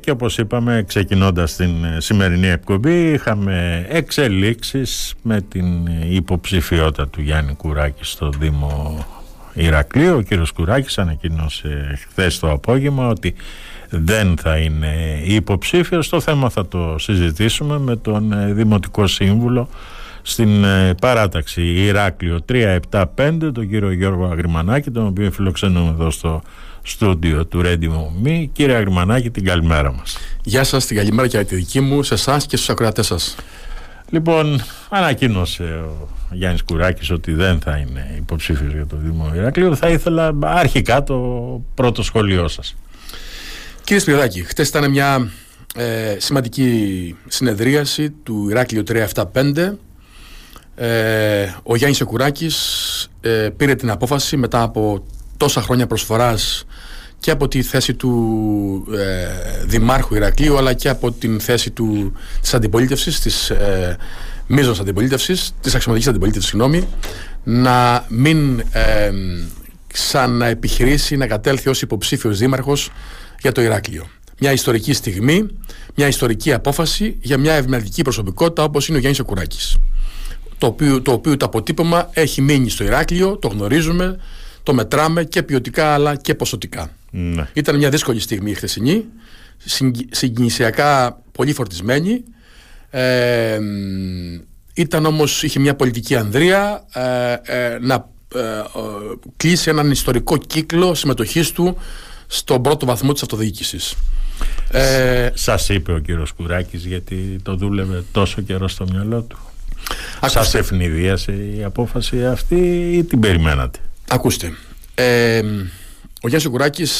Και όπως είπαμε ξεκινώντας την ε, σημερινή εκπομπή είχαμε εξελίξεις με την υποψηφιότητα του Γιάννη Κουράκη στο Δήμο Ηρακλείου. Ο κύριος Κουράκης ανακοίνωσε χθες το απόγευμα ότι δεν θα είναι υποψήφιος. Το θέμα θα το συζητήσουμε με τον ε, Δημοτικό Σύμβουλο στην ε, παράταξη Ηράκλειο 375 τον κύριο Γιώργο Αγριμανάκη τον οποίο φιλοξενούμε εδώ στο στούντιο του Ρέντιμου Μη. Κύριε Αγριμανάκη, την καλημέρα μας. Γεια σας, την καλημέρα και τη δική μου, σε εσάς και στους ακροατές σας. Λοιπόν, ανακοίνωσε ο Γιάννης Κουράκης ότι δεν θα είναι υποψήφιος για το Δήμο Ηρακλείου. Θα ήθελα αρχικά το πρώτο σχολείο σας. Κύριε Σπυρδάκη, χτες ήταν μια ε, σημαντική συνεδρίαση του Ηράκλειο 375. Ε, ο Γιάννης Κουράκης ε, πήρε την απόφαση μετά από τόσα χρόνια προσφοράς και από τη θέση του ε, Δημάρχου Ηρακλείου αλλά και από την θέση του, της αντιπολίτευσης, της ε, μείζωνος αντιπολίτευσης, της αξιωματικής αντιπολίτευσης, συγγνώμη, να μην ε, ξαναεπιχειρήσει να κατέλθει ως υποψήφιος δήμαρχος για το Ηράκλειο. Μια ιστορική στιγμή, μια ιστορική απόφαση για μια ευμερική προσωπικότητα όπως είναι ο Γιάννης Οκουράκης. Το οποίο, το οποίο το αποτύπωμα έχει μείνει στο Ηράκλειο, το γνωρίζουμε, το μετράμε και ποιοτικά αλλά και ποσοτικά. Ναι. Ήταν μια δύσκολη στιγμή η χθεσινή, συγκινησιακά πολύ φορτισμένη. Ε, ήταν όμως, είχε μια πολιτική ανδρεία ε, ε, να ε, κλείσει έναν ιστορικό κύκλο συμμετοχής του στον πρώτο βαθμό της αυτοδιοίκησης. Ε, Σας είπε ο κύριος Κουράκης γιατί το δούλευε τόσο καιρό στο μυαλό του. Σας ευνηδίασε η απόφαση αυτή ή την περιμένατε; Ακούστε, ε, ο Γιάννης Κουράκης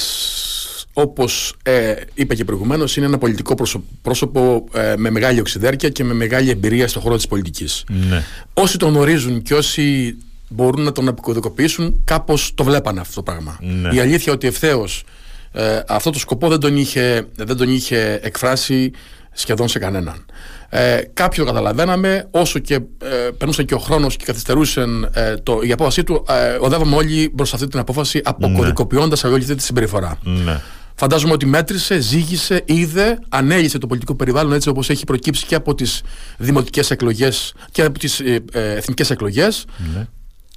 όπως ε, είπα και προηγουμένως είναι ένα πολιτικό πρόσωπο, ε, με μεγάλη οξυδέρκεια και με μεγάλη εμπειρία στον χώρο της πολιτικής. Ναι. Όσοι τον γνωρίζουν και όσοι μπορούν να τον απεικοδικοποιήσουν κάπως το βλέπανε αυτό το πράγμα. Ναι. Η αλήθεια ότι ευθέως ε, αυτό το σκοπό δεν τον είχε, δεν τον είχε εκφράσει σχεδόν σε κανέναν. Ε, κάποιοι το καταλαβαίναμε, όσο και ε, περνούσε και ο χρόνος και καθυστερούσε ε, το, η απόφασή του, ε, οδεύαμε όλοι προ αυτή την απόφαση αποκωδικοποιώντας ναι. όλη αυτή τη συμπεριφορά. Ναι. Φαντάζομαι ότι μέτρησε, ζήγησε, είδε, ανέλησε το πολιτικό περιβάλλον έτσι όπως έχει προκύψει και από τις δημοτικές εκλογές και από τις ε, ε, εθνικές εκλογές. Ναι.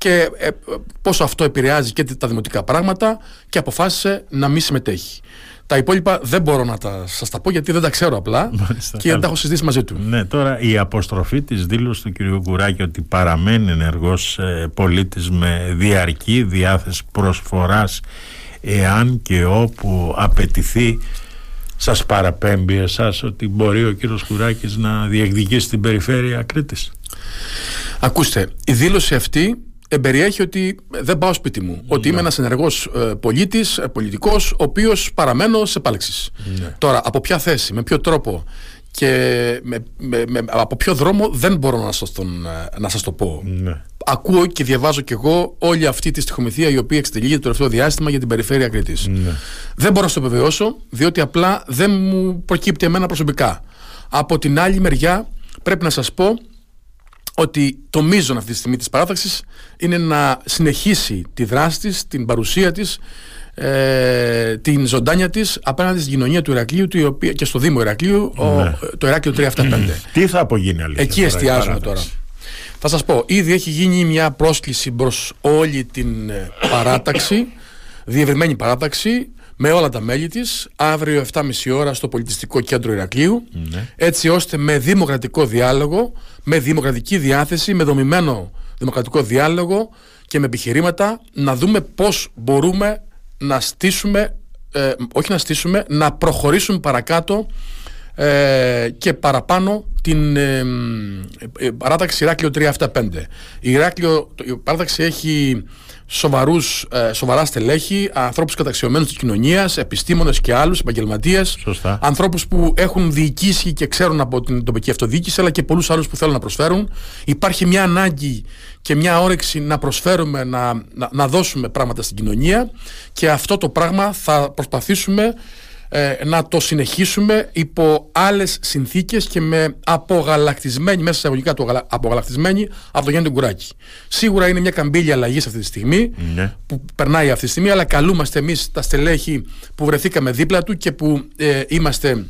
Και ε, πόσο αυτό επηρεάζει και τα δημοτικά πράγματα και αποφάσισε να μην συμμετέχει. Τα υπόλοιπα δεν μπορώ να τα σας τα πω γιατί δεν τα ξέρω απλά και δεν τα έχω συζητήσει μαζί του. Ναι, τώρα η αποστροφή της δήλωσης του κ. Κουράκη ότι παραμένει ενεργός ε, πολίτης με διαρκή διάθεση προσφοράς εάν και όπου απαιτηθεί σας παραπέμπει εσάς ότι μπορεί ο κύριος Κουράκης να διεκδικήσει την περιφέρεια Κρήτης. Ακούστε, η δήλωση αυτή εμπεριέχει ότι δεν πάω σπίτι μου. Ότι είμαι ναι. ένας ενεργός ε, πολίτης, ε, πολιτικός, ο οποίος παραμένω σε πάλεξης. Ναι. Τώρα, από ποια θέση, με ποιο τρόπο και με, με, με, από ποιο δρόμο δεν μπορώ να σας, τον, ε, να σας το πω. Ναι. Ακούω και διαβάζω κι εγώ όλη αυτή τη στοιχομηθεία η οποία εξτελίγεται το τελευταίο διάστημα για την περιφέρεια Κρήτης. Ναι. Δεν μπορώ να το επιβεβαιώσω διότι απλά δεν μου προκύπτει εμένα προσωπικά. Από την άλλη μεριά πρέπει να σας πω ότι το μείζον αυτή τη στιγμή της παράταξης είναι να συνεχίσει τη δράση της, την παρουσία της, ε, την ζωντάνια της απέναντι στην κοινωνία του Ηρακλείου του, η οποία, και στο Δήμο Ηρακλείου, ναι. το Ηράκλειο 375. Τι θα απογίνει αλήθεια. Εκεί εστιάζουμε τώρα. Θα σας πω, ήδη έχει γίνει μια πρόσκληση προς όλη την ε, παράταξη, διευρυμένη παράταξη, με όλα τα μέλη της, αύριο 7.30 ώρα στο Πολιτιστικό Κέντρο Ηρακλείου, ναι. έτσι ώστε με δημοκρατικό διάλογο, με δημοκρατική διάθεση, με δομημένο δημοκρατικό διάλογο και με επιχειρήματα να δούμε πώς μπορούμε να στήσουμε, ε, όχι να στήσουμε, να προχωρήσουμε παρακάτω ε, και παραπάνω την ε, ε παράταξη Ηράκλειο 375. Η, Ηράκλειο, η παράταξη έχει σοβαρούς, ε, σοβαρά στελέχη, ανθρώπους καταξιωμένους της κοινωνίας, επιστήμονες και άλλους, επαγγελματίες, ανθρώπους που έχουν διοικήσει και ξέρουν από την τοπική αυτοδιοίκηση, αλλά και πολλούς άλλους που θέλουν να προσφέρουν. Υπάρχει μια ανάγκη και μια όρεξη να προσφέρουμε, να, να, να δώσουμε πράγματα στην κοινωνία και αυτό το πράγμα θα προσπαθήσουμε ε, να το συνεχίσουμε υπό άλλες συνθήκες και με απογαλακτισμένη, μέσα σε αγωγικά του απογαλακτισμένη από το Γιάννη Κουράκη. Σίγουρα είναι μια καμπύλια αλλαγής αυτή τη στιγμή Ναι. που περνάει αυτή τη στιγμή, αλλά καλούμαστε εμείς τα στελέχη που βρεθήκαμε δίπλα του και που ε, είμαστε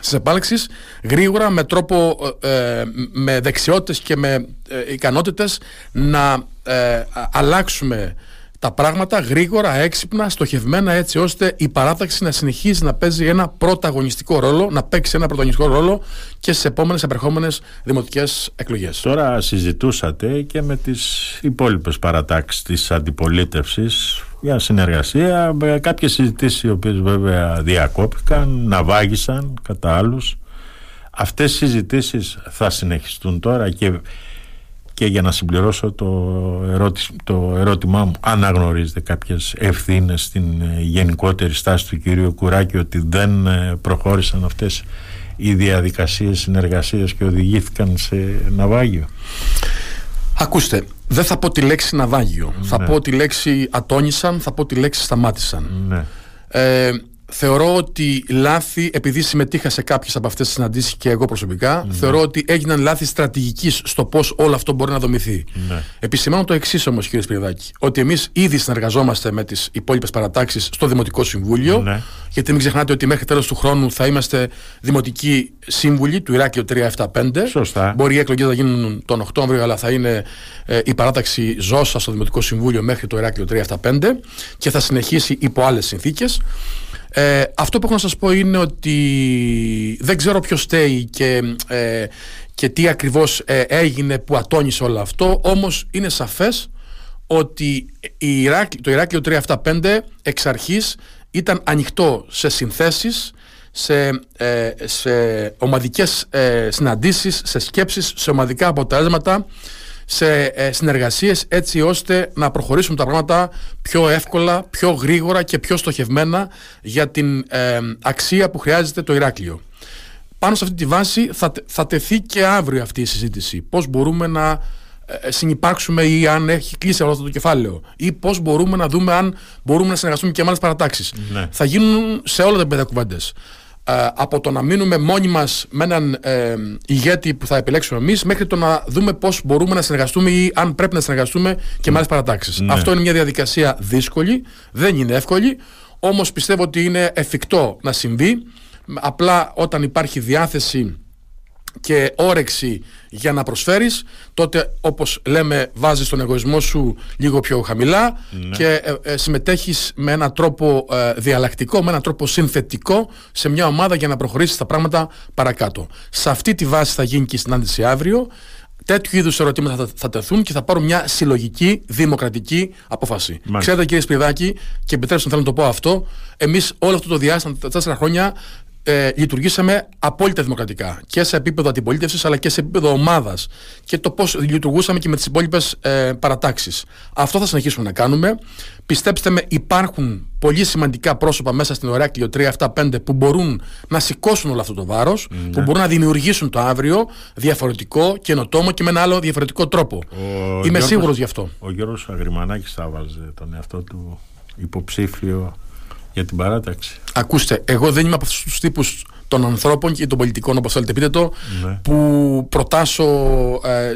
στις επάλξεις γρήγορα με τρόπο ε, με δεξιότητες και με ε, ικανότητες να ε, α- αλλάξουμε τα πράγματα γρήγορα, έξυπνα, στοχευμένα έτσι ώστε η παράταξη να συνεχίζει να παίζει ένα πρωταγωνιστικό ρόλο, να παίξει ένα πρωταγωνιστικό ρόλο και στις επόμενες επερχόμενες δημοτικές εκλογές. Τώρα συζητούσατε και με τις υπόλοιπες παρατάξεις της αντιπολίτευσης για συνεργασία, με κάποιες συζητήσεις οι οποίες βέβαια διακόπηκαν, ναυάγησαν κατά άλλους. Αυτές οι συζητήσεις θα συνεχιστούν τώρα και, και για να συμπληρώσω το, ερώτηση, το ερώτημά μου, αναγνωρίζετε κάποιες ευθύνες στην ε, γενικότερη στάση του κυρίου Κουράκη ότι δεν ε, προχώρησαν αυτές οι διαδικασίες συνεργασίας και οδηγήθηκαν σε ναυάγιο; Ακούστε, δεν θα πω τη λέξη ναυάγιο. Θα Ναι. πω τη λέξη ατόνισαν, θα πω τη λέξη σταμάτησαν. Ναι. Ε, θεωρώ ότι λάθη, επειδή συμμετείχα σε κάποιες από αυτές τις συναντήσεις και εγώ προσωπικά, θεωρώ ότι έγιναν λάθη στρατηγικής στο πώς όλο αυτό μπορεί να δομηθεί. Ναι. Επισημάνω το εξής όμως, κύριε Σπυριδάκη, ότι εμείς ήδη συνεργαζόμαστε με τις υπόλοιπες παρατάξεις στο Δημοτικό Συμβούλιο. Ναι. Γιατί μην ξεχνάτε ότι μέχρι τέλος του χρόνου θα είμαστε δημοτικοί σύμβουλοι του Ηράκλειο 375. Σωστά. Μπορεί οι εκλογές να γίνουν τον Οκτώβριο, αλλά θα είναι ε, η παράταξη Ζώσα στο Δημοτικό Συμβούλιο μέχρι το Ηράκλειο 375 και θα συνεχίσει υπό άλλες συνθήκες. Ε, αυτό που έχω να σας πω είναι ότι δεν ξέρω ποιος στέει και, ε, και τι ακριβώς ε, έγινε που ατόνισε όλο αυτό όμως είναι σαφές ότι η Ηράκλ- το Ηράκλειο 375 εξ αρχής ήταν ανοιχτό σε συνθέσεις σε, ε, σε ομαδικές ε, συναντήσεις, σε σκέψεις, σε ομαδικά αποτέλεσματα σε ε, συνεργασίες έτσι ώστε να προχωρήσουν τα πράγματα πιο εύκολα, πιο γρήγορα και πιο στοχευμένα για την ε, αξία που χρειάζεται το Ηράκλειο. Πάνω σε αυτή τη βάση θα, τε- θα τεθεί και αύριο αυτή η συζήτηση. Πώς μπορούμε να ε, συνυπάρξουμε ή αν έχει κλείσει όλο αυτό το κεφάλαιο ή πώς μπορούμε να δούμε αν μπορούμε να συνεργαστούμε και με άλλες παρατάξεις. Ναι. Θα γίνουν σε όλα τα επίπεδα κουβέντες. Ε, από το να μείνουμε μόνοι μας με έναν ε, ηγέτη που θα επιλέξουμε εμείς μέχρι το να δούμε πώς μπορούμε να συνεργαστούμε ή αν πρέπει να συνεργαστούμε και με άλλες παρατάξεις. Ναι. Αυτό είναι μια διαδικασία δύσκολη, δεν είναι εύκολη, όμως πιστεύω ότι είναι εφικτό να συμβεί. Απλά όταν υπάρχει διάθεση και όρεξη για να προσφέρεις τότε όπως λέμε βάζεις τον εγωισμό σου λίγο πιο χαμηλά και ε, ε, συμμετέχεις με έναν τρόπο ε, διαλλακτικό, με έναν τρόπο συνθετικό σε μια ομάδα για να προχωρήσεις τα πράγματα παρακάτω. Σε αυτή τη βάση θα γίνει και η συνάντηση αύριο. Τέτοιου είδους ερωτήματα θα, θα τεθούν και θα πάρουν μια συλλογική δημοκρατική απόφαση. Μάλιστα. Ξέρετε, κύριε Σπυρδάκη, και επιτρέψτε να θέλω να το πω αυτό, εμείς όλο αυτό το διάστημα, τα τέσσερα χρόνια, ε, λειτουργήσαμε απόλυτα δημοκρατικά και σε επίπεδο αντιπολίτευσης αλλά και σε επίπεδο ομάδας και το πώς λειτουργούσαμε και με τις υπόλοιπες ε, παρατάξεις. Αυτό θα συνεχίσουμε να κάνουμε. Πιστέψτε με, υπάρχουν πολύ σημαντικά πρόσωπα μέσα στην Οράκλειο 375 που μπορούν να σηκώσουν όλο αυτό το βάρος, που μπορούν να δημιουργήσουν το αύριο διαφορετικό, καινοτόμο και με ένα άλλο διαφορετικό τρόπο. Ο Είμαι Γιώργος- σίγουρος γι' αυτό. Ο Γιώργος Αγριμανάκης θα βάζε τον εαυτό του υποψήφιο για την παράταξη. Ακούστε, εγώ δεν είμαι από αυτούς τους τύπους των ανθρώπων και των πολιτικών, όπως θέλετε πείτε το, Ναι. που προτάσω ε,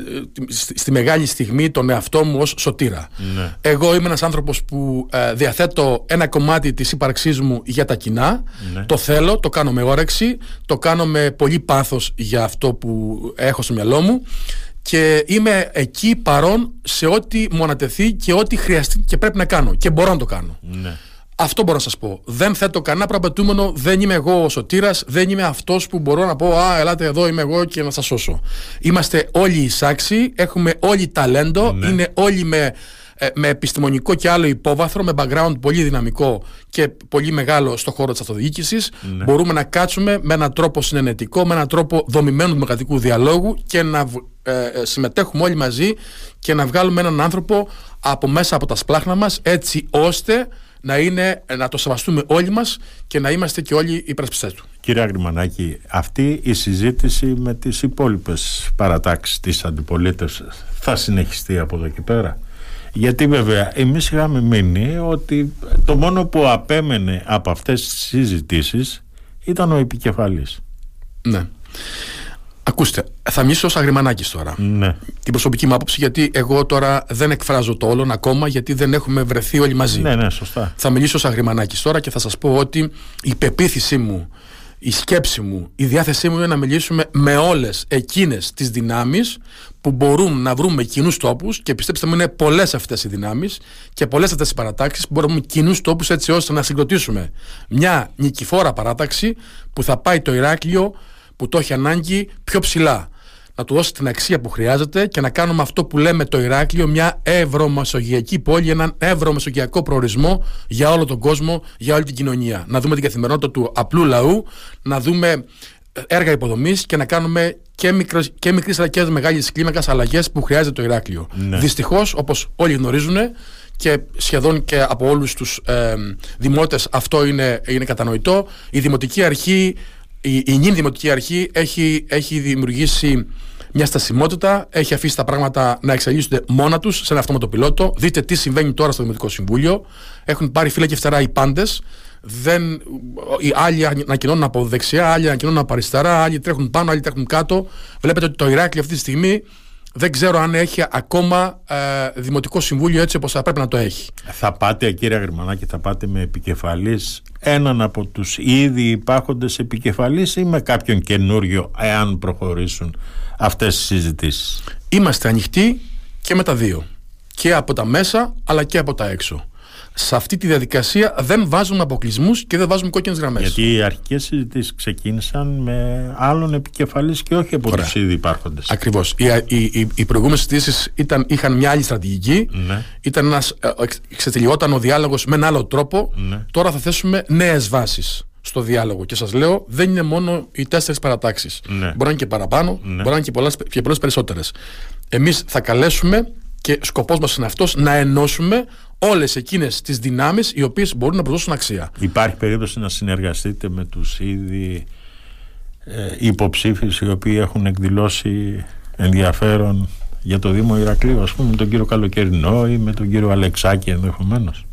στη, στη μεγάλη στιγμή τον εαυτό μου ως σωτήρα. Ναι. Εγώ είμαι ένας άνθρωπος που ε, διαθέτω ένα κομμάτι της ύπαρξής μου για τα κοινά. Ναι. Το θέλω, το κάνω με όρεξη, το κάνω με πολύ πάθος για αυτό που έχω στο μυαλό μου και είμαι εκεί παρόν σε ό,τι μου ανατεθεί και ό,τι χρειαστεί και πρέπει να κάνω και μπορώ να το κάνω. Ναι. Αυτό μπορώ να σας πω. Δεν θέτω κανένα προαπαιτούμενο, δεν είμαι εγώ ο σωτήρας, δεν είμαι αυτός που μπορώ να πω Α, ελάτε εδώ, είμαι εγώ και να σας σώσω. Είμαστε όλοι εισάξιοι, έχουμε όλοι ταλέντο, Ναι. είναι όλοι με, ε, με επιστημονικό και άλλο υπόβαθρο, με background πολύ δυναμικό και πολύ μεγάλο στο χώρο της αυτοδιοίκησης. Ναι. Μπορούμε να κάτσουμε με έναν τρόπο συνενετικό, με έναν τρόπο δομημένου δημοκρατικού διαλόγου και να β- ε, ε, συμμετέχουμε όλοι μαζί και να βγάλουμε έναν άνθρωπο από μέσα από τα σπλάχνα μας έτσι ώστε να, είναι, να το σεβαστούμε όλοι μας και να είμαστε και όλοι οι υπερασπιστές του. Κύριε Αγριμανάκη, αυτή η συζήτηση με τις υπόλοιπες παρατάξεις της αντιπολίτευσης θα συνεχιστεί από εδώ και πέρα; Γιατί βέβαια εμείς είχαμε μείνει ότι το μόνο που απέμενε από αυτές τις συζητήσεις ήταν ο επικεφαλής. Ναι. Ακούστε, θα μιλήσω ως αγριμανάκης τώρα. Ναι. Την προσωπική μου άποψη, γιατί εγώ τώρα δεν εκφράζω το όλον ακόμα, γιατί δεν έχουμε βρεθεί όλοι μαζί. Ναι, ναι, σωστά. Θα μιλήσω ως αγριμανάκης τώρα και θα σας πω ότι η πεποίθησή μου, η σκέψη μου, η διάθεσή μου είναι να μιλήσουμε με όλες εκείνες τις δυνάμεις που μπορούν να βρούμε κοινούς τόπους και πιστέψτε μου είναι πολλές αυτές οι δυνάμεις και πολλές αυτές οι παρατάξεις που μπορούμε κοινούς τόπους έτσι ώστε να συγκροτήσουμε μια νικηφόρα παράταξη που θα πάει το Ηράκλειο που το έχει ανάγκη πιο ψηλά. Να του δώσει την αξία που χρειάζεται και να κάνουμε αυτό που λέμε το Ηράκλειο μια ευρωμεσογειακή πόλη, έναν ευρωμεσογειακό προορισμό για όλο τον κόσμο, για όλη την κοινωνία. Να δούμε την καθημερινότητα του απλού λαού, να δούμε έργα υποδομής και να κάνουμε και, μικρές, και μικρής αλλά και μεγάλης κλίμακας αλλαγές που χρειάζεται το Ηράκλειο. Ναι. Δυστυχώς, όπως όλοι γνωρίζουν και σχεδόν και από όλους τους ε, δημότε αυτό είναι, είναι κατανοητό, η Δημοτική Αρχή η, η νυν δημοτική αρχή έχει, έχει δημιουργήσει μια στασιμότητα, έχει αφήσει τα πράγματα να εξελίσσονται μόνα τους σε ένα αυτόματο πιλότο. Δείτε τι συμβαίνει τώρα στο Δημοτικό Συμβούλιο. Έχουν πάρει φύλλα και φτερά οι πάντες. Δεν, οι άλλοι ανακοινώνουν από δεξιά, άλλοι ανακοινώνουν από αριστερά, άλλοι τρέχουν πάνω, άλλοι τρέχουν κάτω. Βλέπετε ότι το Ηράκλειο αυτή τη στιγμή δεν ξέρω αν έχει ακόμα ε, δημοτικό συμβούλιο έτσι όπως θα πρέπει να το έχει. Θα πάτε κύριε Γερμανάκη, θα πάτε με επικεφαλής έναν από τους ήδη υπάρχοντες επικεφαλής ή με κάποιον καινούριο εάν προχωρήσουν αυτές τις συζητήσεις; Είμαστε ανοιχτοί και με τα δύο. Και από τα μέσα αλλά και από τα έξω σε αυτή τη διαδικασία δεν βάζουμε αποκλεισμούς και δεν βάζουμε κόκκινες γραμμές. Γιατί οι αρχικές συζητήσεις ξεκίνησαν με άλλον επικεφαλής και όχι από τους ήδη υπάρχοντες. Ακριβώς. Οι, οι, οι, οι προηγούμενες συζητήσεις είχαν μια άλλη στρατηγική. Ναι. Ήταν ένας, ε, ξετελειώταν ο διάλογος με έναν άλλο τρόπο. Ναι. Τώρα θα θέσουμε νέες βάσεις στο διάλογο. Και σας λέω, δεν είναι μόνο οι τέσσερις παρατάξεις. Ναι. Μπορεί να είναι και παραπάνω, Ναι. μπορεί να είναι και πολλές και πολλές περισσότερες. Εμείς θα καλέσουμε και σκοπός μας είναι αυτός να ενώσουμε όλες εκείνες τις δυνάμεις οι οποίες μπορούν να προσδώσουν αξία. Υπάρχει περίπτωση να συνεργαστείτε με τους ήδη ε, υποψήφιους οι οποίοι έχουν εκδηλώσει ενδιαφέρον για το Δήμο Ηρακλείου, ας πούμε με τον κύριο Καλοκαιρινό ή με τον κύριο Αλεξάκη ενδεχομένως.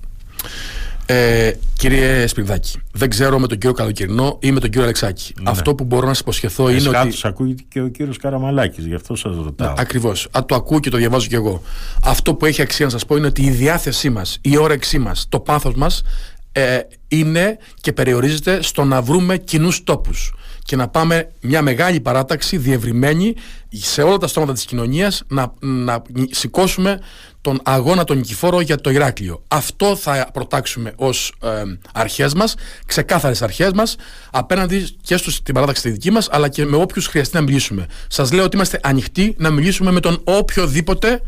Ε, κύριε Σπυρδάκη, δεν ξέρω με τον κύριο Καλοκαιρινό ή με τον κύριο Αλεξάκη. Ναι. Αυτό που μπορώ να σας υποσχεθώ είναι ότι. Εσχάτως ακούγεται και ο κύριος Καραμαλάκης, γι' αυτό σας ρωτάω. Ακριβώς. Το ακούω και το διαβάζω κι εγώ. Αυτό που έχει αξία να σας πω είναι ότι η διάθεσή μας, η όρεξή μας, το πάθος μας ε, είναι και περιορίζεται στο να βρούμε κοινούς τόπους και να πάμε μια μεγάλη παράταξη διευρυμένη σε όλα τα στρώματα της κοινωνίας να, να σηκώσουμε τον αγώνα τον νικηφόρο για το Ηράκλειο. Αυτό θα προτάξουμε ως ε, αρχές μας, ξεκάθαρες αρχές μας, απέναντι και στην παράταξη τη δική μας, αλλά και με όποιους χρειαστεί να μιλήσουμε. Σας λέω ότι είμαστε ανοιχτοί να μιλήσουμε με τον οποιοδήποτε,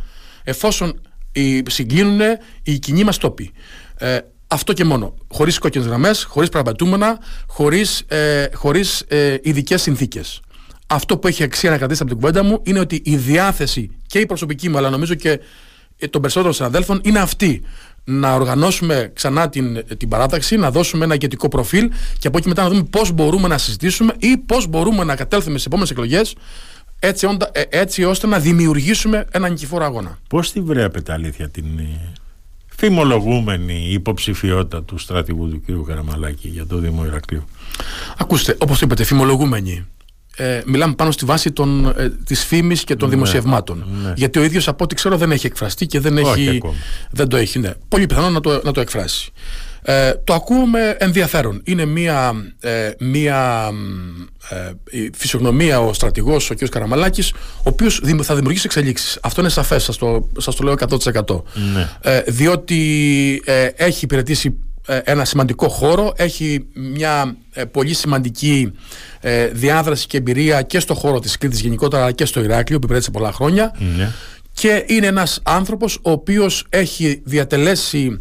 εφόσον οι, συγκλίνουν οι κοινοί μας τόποι. Ε, αυτό και μόνο. Χωρίς κόκκινες γραμμές, χωρίς παραπατούμενα, χωρίς ε, χωρίς, ε, ειδικές συνθήκες. Αυτό που έχει αξία να κρατήσει από την κουβέντα μου είναι ότι η διάθεση και η προσωπική μου, αλλά νομίζω και των περισσότερων συναδέλφων, είναι αυτή. Να οργανώσουμε ξανά την, την παράταξη, να δώσουμε ένα ηγετικό προφίλ και από εκεί μετά να δούμε πώς μπορούμε να συζητήσουμε ή πώς μπορούμε να κατέλθουμε στις επόμενες εκλογές έτσι, όντα- ε, έτσι ώστε να δημιουργήσουμε έναν νικηφόρο αγώνα. Πώς τη βλέπετε αλήθεια την ε, φημολογούμενη υποψηφιότητα του στρατηγού του κ. Καραμαλάκη για το Δήμο Ηρακλείου; Ακούστε, όπως είπατε, φημολογούμενοι. Ε, μιλάμε πάνω στη βάση των, ε, της φήμης και των Ναι, δημοσιευμάτων. ναι. Γιατί ο ίδιος από ό,τι ξέρω δεν έχει εκφραστεί και δεν Όχι έχει... ακόμα. Δεν το έχει, ναι. Πολύ πιθανό να το, να το εκφράσει. Ε, το ακούω με ενδιαφέρον. Είναι μία, ε, μία ε, η φυσιογνωμία ο στρατηγός, ο κ. Καραμαλάκης, ο οποίος δημ- θα δημιουργήσει εξελίξεις. Αυτό είναι σαφές, σας το, σας το λέω 100%. Ναι. Ε, διότι ε, έχει υπηρετήσει ε, ένα σημαντικό χώρο, έχει μια ε, πολύ σημαντική ε, διάδραση και εμπειρία και στο χώρο της Κρήτης γενικότερα αλλά και στο Ηράκλειο που υπηρέτησε πολλά χρόνια Ναι. και είναι ένας άνθρωπος ο οποίος έχει διατελέσει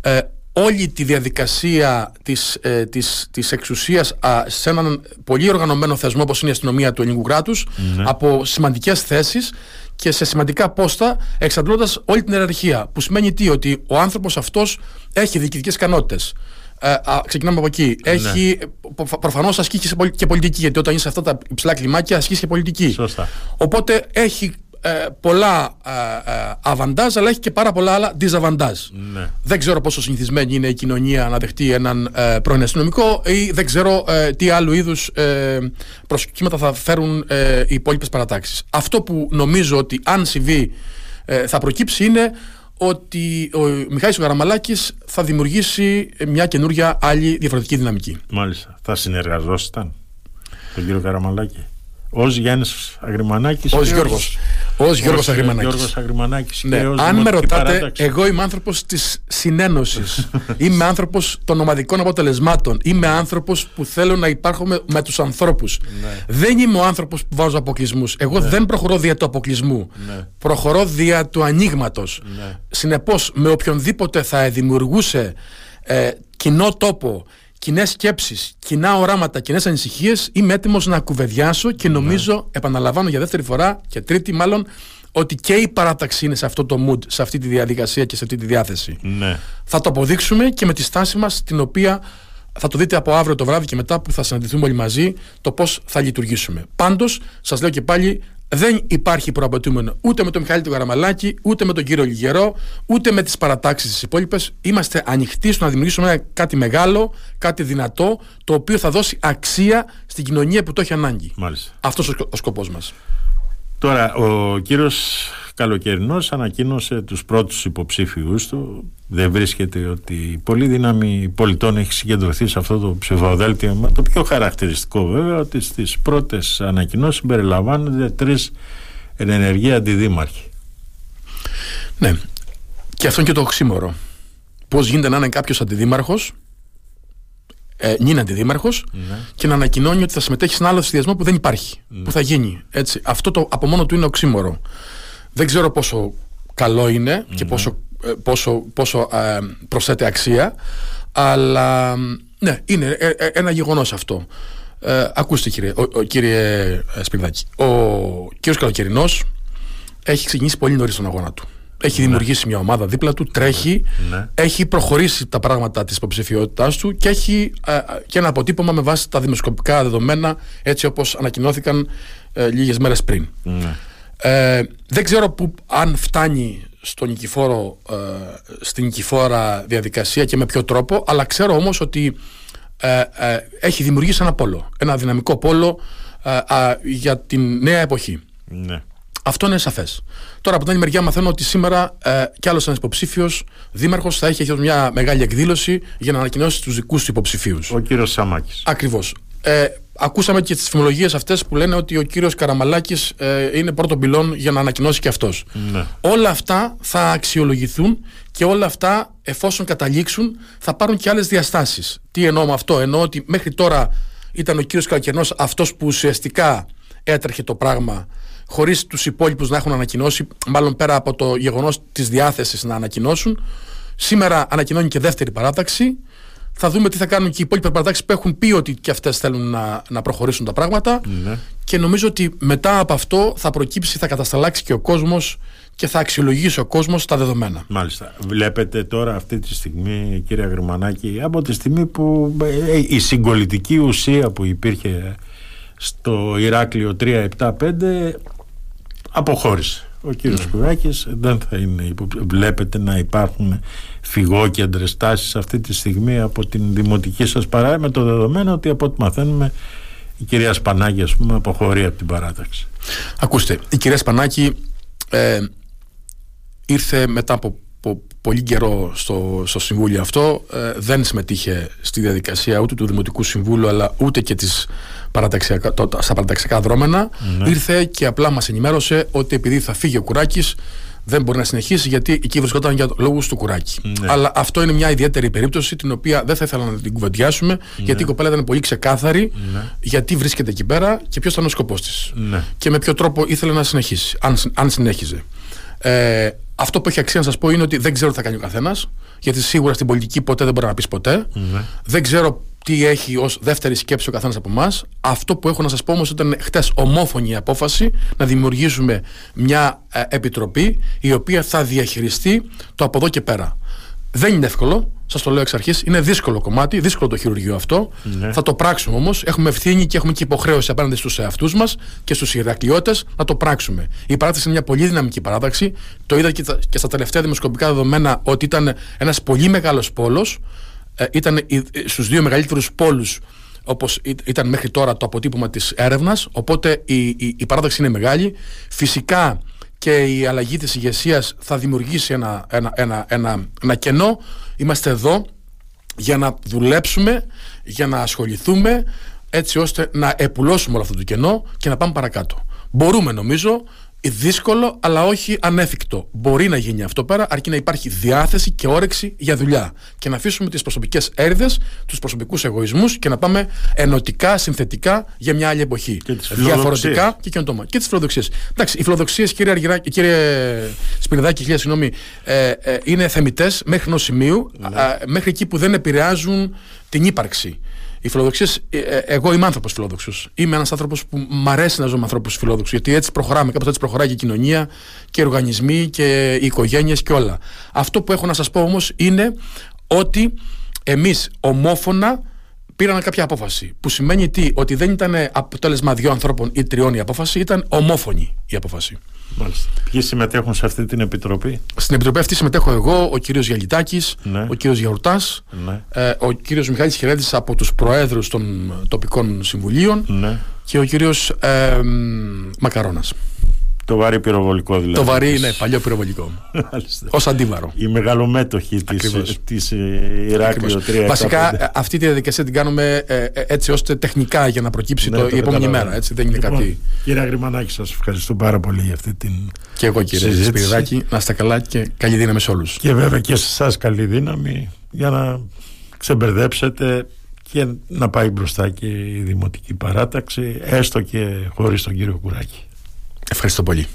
ε, όλη τη διαδικασία της, ε, της, της εξουσίας α, σε έναν πολύ οργανωμένο θεσμό όπως είναι η αστυνομία του ελληνικού κράτους Ναι. από σημαντικές θέσεις και σε σημαντικά πόστα εξαντλώντας όλη την ιεραρχία που σημαίνει τι, ότι ο άνθρωπος αυτός έχει διοικητικές ικανότητες ε, α, ξεκινάμε από εκεί. Έχει, προ- προφανώς ασκεί και, σε πολι- και πολιτική, γιατί όταν είσαι σε αυτά τα υψηλά κλιμάκια ασκείς και πολιτική. Σωστά. Οπότε έχει ε, πολλά αβαντάζ, αλλά έχει και πάρα πολλά άλλα διζαβαντάζ. Ναι. Δεν ξέρω πόσο συνηθισμένη είναι η κοινωνία να δεχτεί έναν ε, πρώην αστυνομικό ή δεν ξέρω ε, τι άλλου είδους ε, προσκύματα θα φέρουν ε, οι υπόλοιπες παρατάξεις. Αυτό που νομίζω ότι αν συμβεί ε, θα προκύψει είναι ότι ο Μιχάης Γαραμαλάκης θα δημιουργήσει μια καινούργια άλλη διαφορετική δυναμική. Μάλιστα. Θα συνεργαζόσασταν τον κύριο Καραμαλάκη. Ω Γιάννης Αγριμανάκης. Ω Γιώργος. Ω Γιώργος Αγριμανάκη. Ναι. Αν με ρωτάτε, εγώ είμαι άνθρωπος της συνένωσης. είμαι άνθρωπος των ομαδικών αποτελεσμάτων. Είμαι άνθρωπος που θέλω να υπάρχω με, με τους ανθρώπους. Ναι. Δεν είμαι ο άνθρωπος που βάζω αποκλεισμούς. Εγώ ναι. δεν προχωρώ δια του αποκλεισμού. Ναι. Προχωρώ δια του ανοίγματος. Ναι. Συνεπώς, με οποιονδήποτε θα δημιουργούσε ε, κοινό τόπο κοινέ σκέψεις, κοινά οράματα, κοινές ανησυχίες, είμαι έτοιμος να κουβεντιάσω και ναι. νομίζω, επαναλαμβάνω για δεύτερη φορά και τρίτη μάλλον, ότι και η παράταξη είναι σε αυτό το mood, σε αυτή τη διαδικασία και σε αυτή τη διάθεση. Ναι. Θα το αποδείξουμε και με τη στάση μας, την οποία θα το δείτε από αύριο το βράδυ και μετά που θα συναντηθούμε όλοι μαζί, το πώς θα λειτουργήσουμε. Πάντως, σας λέω και πάλι, δεν υπάρχει προαπαιτούμενο ούτε με τον Μιχάλη του Γαραμαλάκη, ούτε με τον κύριο Λιγερό, ούτε με τις παρατάξεις της υπόλοιπες. Είμαστε ανοιχτοί στο να δημιουργήσουμε κάτι μεγάλο, κάτι δυνατό, το οποίο θα δώσει αξία στην κοινωνία που το έχει ανάγκη. Αυτός ο, ο σκοπός μας. Τώρα, ο κύριος Καλοκαιρινός ανακοίνωσε τους πρώτους υποψήφιους του. Δεν βρίσκεται ότι η πολλή δύναμη πολιτών έχει συγκεντρωθεί σε αυτό το ψηφοδέλτιο. Το πιο χαρακτηριστικό βέβαια ότι στις πρώτες ανακοινώσεις περιλαμβάνονται τρεις ενεργοί αντιδήμαρχοι. Ναι. Και αυτό είναι και το οξύμορο. Πώς γίνεται να είναι κάποιος αντιδήμαρχος, ε, είναι αντιδήμαρχος, ναι. και να ανακοινώνει ότι θα συμμετέχει σε ένα άλλο συνδυασμό που δεν υπάρχει. Ναι. Που θα γίνει. Έτσι. Αυτό το από μόνο του είναι οξύμορο. Δεν ξέρω πόσο καλό και πόσο, ε, πόσο, πόσο ε, προσθέτει αξία, αλλά ναι, είναι ε, ένα γεγονός αυτό. Ε, ακούστε κύριε, ο, κύριε Σπυρδάκη, ο κύριος Καλοκαιρινός έχει ξεκινήσει πολύ νωρίς τον αγώνα του. Έχει ναι. δημιουργήσει μια ομάδα δίπλα του, τρέχει, ναι. έχει προχωρήσει τα πράγματα της υποψηφιότητάς του και έχει και ένα αποτύπωμα με βάση τα δημοσκοπικά δεδομένα έτσι όπως ανακοινώθηκαν ε, λίγες μέρες πριν. Ναι. Ε, δεν ξέρω που, αν φτάνει στο νικηφόρο, ε, στην νικηφόρα διαδικασία και με ποιο τρόπο, αλλά ξέρω όμως ότι ε, ε, έχει δημιουργήσει ένα πόλο, ένα δυναμικό πόλο για την νέα εποχή. Ναι. Αυτό είναι σαφές. Τώρα, από την άλλη μεριά, μαθαίνω ότι σήμερα ε, κι άλλος ένα υποψήφιος δήμαρχος θα έχει μια μεγάλη εκδήλωση για να ανακοινώσει τους δικούς του υποψηφίους. Ο κύριος Σαμάκης. Ακριβώς. Ε, ακούσαμε και τις φημολογίες αυτές που λένε ότι ο κύριος Καραμαλάκης ε, είναι πρώτο πυλόν για να ανακοινώσει και αυτός. Ναι. Όλα αυτά θα αξιολογηθούν και όλα αυτά, εφόσον καταλήξουν, θα πάρουν και άλλες διαστάσεις. Τι εννοώ με αυτό, εννοώ ότι μέχρι τώρα ήταν ο κύριος Καλκερνό αυτός που ουσιαστικά έτρεχε το πράγμα χωρίς τους υπόλοιπους να έχουν ανακοινώσει, μάλλον πέρα από το γεγονός της διάθεσης να ανακοινώσουν. Σήμερα ανακοινώνει και δεύτερη παράταξη. Θα δούμε τι θα κάνουν και οι υπόλοιπε παρατάξεις που έχουν πει ότι και αυτές θέλουν να, να προχωρήσουν τα πράγματα. Ναι. Και νομίζω ότι μετά από αυτό θα προκύψει, θα κατασταλάξει και ο κόσμος και θα αξιολογήσει ο κόσμος τα δεδομένα. Μάλιστα. Βλέπετε τώρα αυτή τη στιγμή, κύριε Αγριμανάκη, από τη στιγμή που ε, η συγκολητική ουσία που υπήρχε στο Ηράκλειο 3-7-5 αποχώρησε. Ο κύριος mm. δεν θα είναι. Βλέπετε να υπάρχουν φυγόκεντρες τάσεις αυτή τη στιγμή από την δημοτική σας παράδειγμα με το δεδομένο ότι από ό,τι μαθαίνουμε η κυρία Σπανάκη ας πούμε αποχωρεί από την παράταξη. Ακούστε, η κυρία Σπανάκη ε, ήρθε μετά από, πολύ καιρό στο, στο συμβούλιο αυτό ε, δεν συμμετείχε στη διαδικασία ούτε του Δημοτικού Συμβούλου αλλά ούτε και της παραταξιακά, στα παραταξιακά δρόμενα ναι. ήρθε και απλά μας ενημέρωσε ότι επειδή θα φύγει ο Κουράκης δεν μπορεί να συνεχίσει γιατί εκεί βρισκόταν για λόγους του κουράκι. Ναι. Αλλά αυτό είναι μια ιδιαίτερη περίπτωση την οποία δεν θα ήθελα να την κουβεντιάσουμε ναι. γιατί η κοπέλα ήταν πολύ ξεκάθαρη ναι. γιατί βρίσκεται εκεί πέρα και ποιος ήταν ο σκοπός της. Ναι. Και με ποιο τρόπο ήθελε να συνεχίσει, αν, αν συνέχιζε. Ε, αυτό που έχει αξία να σας πω είναι ότι δεν ξέρω τι θα κάνει ο καθένας, γιατί σίγουρα στην πολιτική ποτέ δεν μπορεί να πεις ποτέ. Δεν ξέρω τι έχει ως δεύτερη σκέψη ο καθένας από εμάς. Αυτό που έχω να σας πω όμως ήταν χτες ομόφωνη η απόφαση να δημιουργήσουμε μια ε, επιτροπή η οποία θα διαχειριστεί το από εδώ και πέρα. Δεν είναι εύκολο, σας το λέω εξ αρχής. Είναι δύσκολο κομμάτι, δύσκολο το χειρουργείο αυτό. Ναι. Θα το πράξουμε όμως. Έχουμε ευθύνη και έχουμε και υποχρέωση απέναντι στους εαυτούς μας και στους Ηρακλειώτες να το πράξουμε. Η παράταξη είναι μια πολύ δυναμική παράταξη. Το είδα και, τα- και στα τελευταία δημοσκοπικά δεδομένα ότι ήταν ένας πολύ μεγάλος πόλος. Ε, ήταν στους δύο μεγαλύτερους πόλους όπως ήταν μέχρι τώρα το αποτύπωμα της έρευνας. Οπότε η, η, η παράταξη είναι μεγάλη. Φυσικά και η αλλαγή της ηγεσίας θα δημιουργήσει ένα, ένα, ένα, ένα, ένα κενό. Είμαστε εδώ για να δουλέψουμε, για να ασχοληθούμε έτσι ώστε να επουλώσουμε όλο αυτό το κενό και να πάμε παρακάτω. Μπορούμε νομίζω, δύσκολο αλλά όχι ανέφικτο. Μπορεί να γίνει αυτό πέρα αρκεί να υπάρχει διάθεση και όρεξη για δουλειά και να αφήσουμε τις προσωπικές έρηδες, τους προσωπικούς εγωισμούς και να πάμε ενωτικά, συνθετικά για μια άλλη εποχή. Και τις Διαφορετικά φιλοδοξίες. και καινοτόμα. Και τις φιλοδοξίες. Εντάξει, οι φιλοδοξίες, κύριε, Αργυράκη- κύριε Σπυριδάκη, χίλια συγγνώμη, ε, ε, είναι θεμητές μέχρι ενός σημείου, Ναι. α, μέχρι εκεί που δεν επηρεάζουν την ύπαρξη. Οι φιλοδοξίες, εγώ είμαι άνθρωπος φιλόδοξος. Είμαι ένας άνθρωπος που μ' αρέσει να ζω με ανθρώπους φιλόδοξους. Γιατί έτσι προχωράμε, κάπως έτσι προχωράει και η κοινωνία και οι οργανισμοί και οι οικογένειες και όλα. Αυτό που έχω να σας πω όμως είναι ότι εμείς ομόφωνα πήραμε κάποια απόφαση. Που σημαίνει τι, ότι δεν ήταν αποτέλεσμα δύο ανθρώπων ή τριών η απόφαση, ήταν ομόφωνη η απόφαση. Μάλιστα. Ποιοι συμμετέχουν σε αυτή την επιτροπή; Στην επιτροπή αυτή συμμετέχω εγώ, ο κύριος Γιαλιτάκης, Ναι. ο κύριος Γιαουρτάς, Ναι. ε, ο κύριος Μιχάλης Χερέτης από τους προέδρους των τοπικών συμβουλίων Ναι. και ο κύριος ε, μ, Μακαρώνας. Το βαρύ πυροβολικό δηλαδή. Το βαρύ είναι παλιό πυροβολικό. Μάλιστα. Ως αντίβαρο. Οι μεγαλομέτωχοι της, Ακριβώς. της ε, Ηράκλειο 3. Βασικά ε, αυτή τη διαδικασία την κάνουμε ε, ε, έτσι ώστε τεχνικά για να προκύψει Ναι, το, το η επόμενη καταλαβαίνω. μέρα. Έτσι, δεν είναι Λοιπόν, κάτι. Κύριε Αγριμανάκη, σας ευχαριστώ πάρα πολύ για αυτή την Και εγώ κύριε συζήτηση. Σπυριδάκη, να είστε καλά και καλή δύναμη σε όλους. και βέβαια και σε εσάς καλή δύναμη για να ξεμπερδέψετε και να πάει μπροστά και η δημοτική παράταξη έστω και χωρίς τον κύριο Κουράκη. Ευχαριστώ πολύ.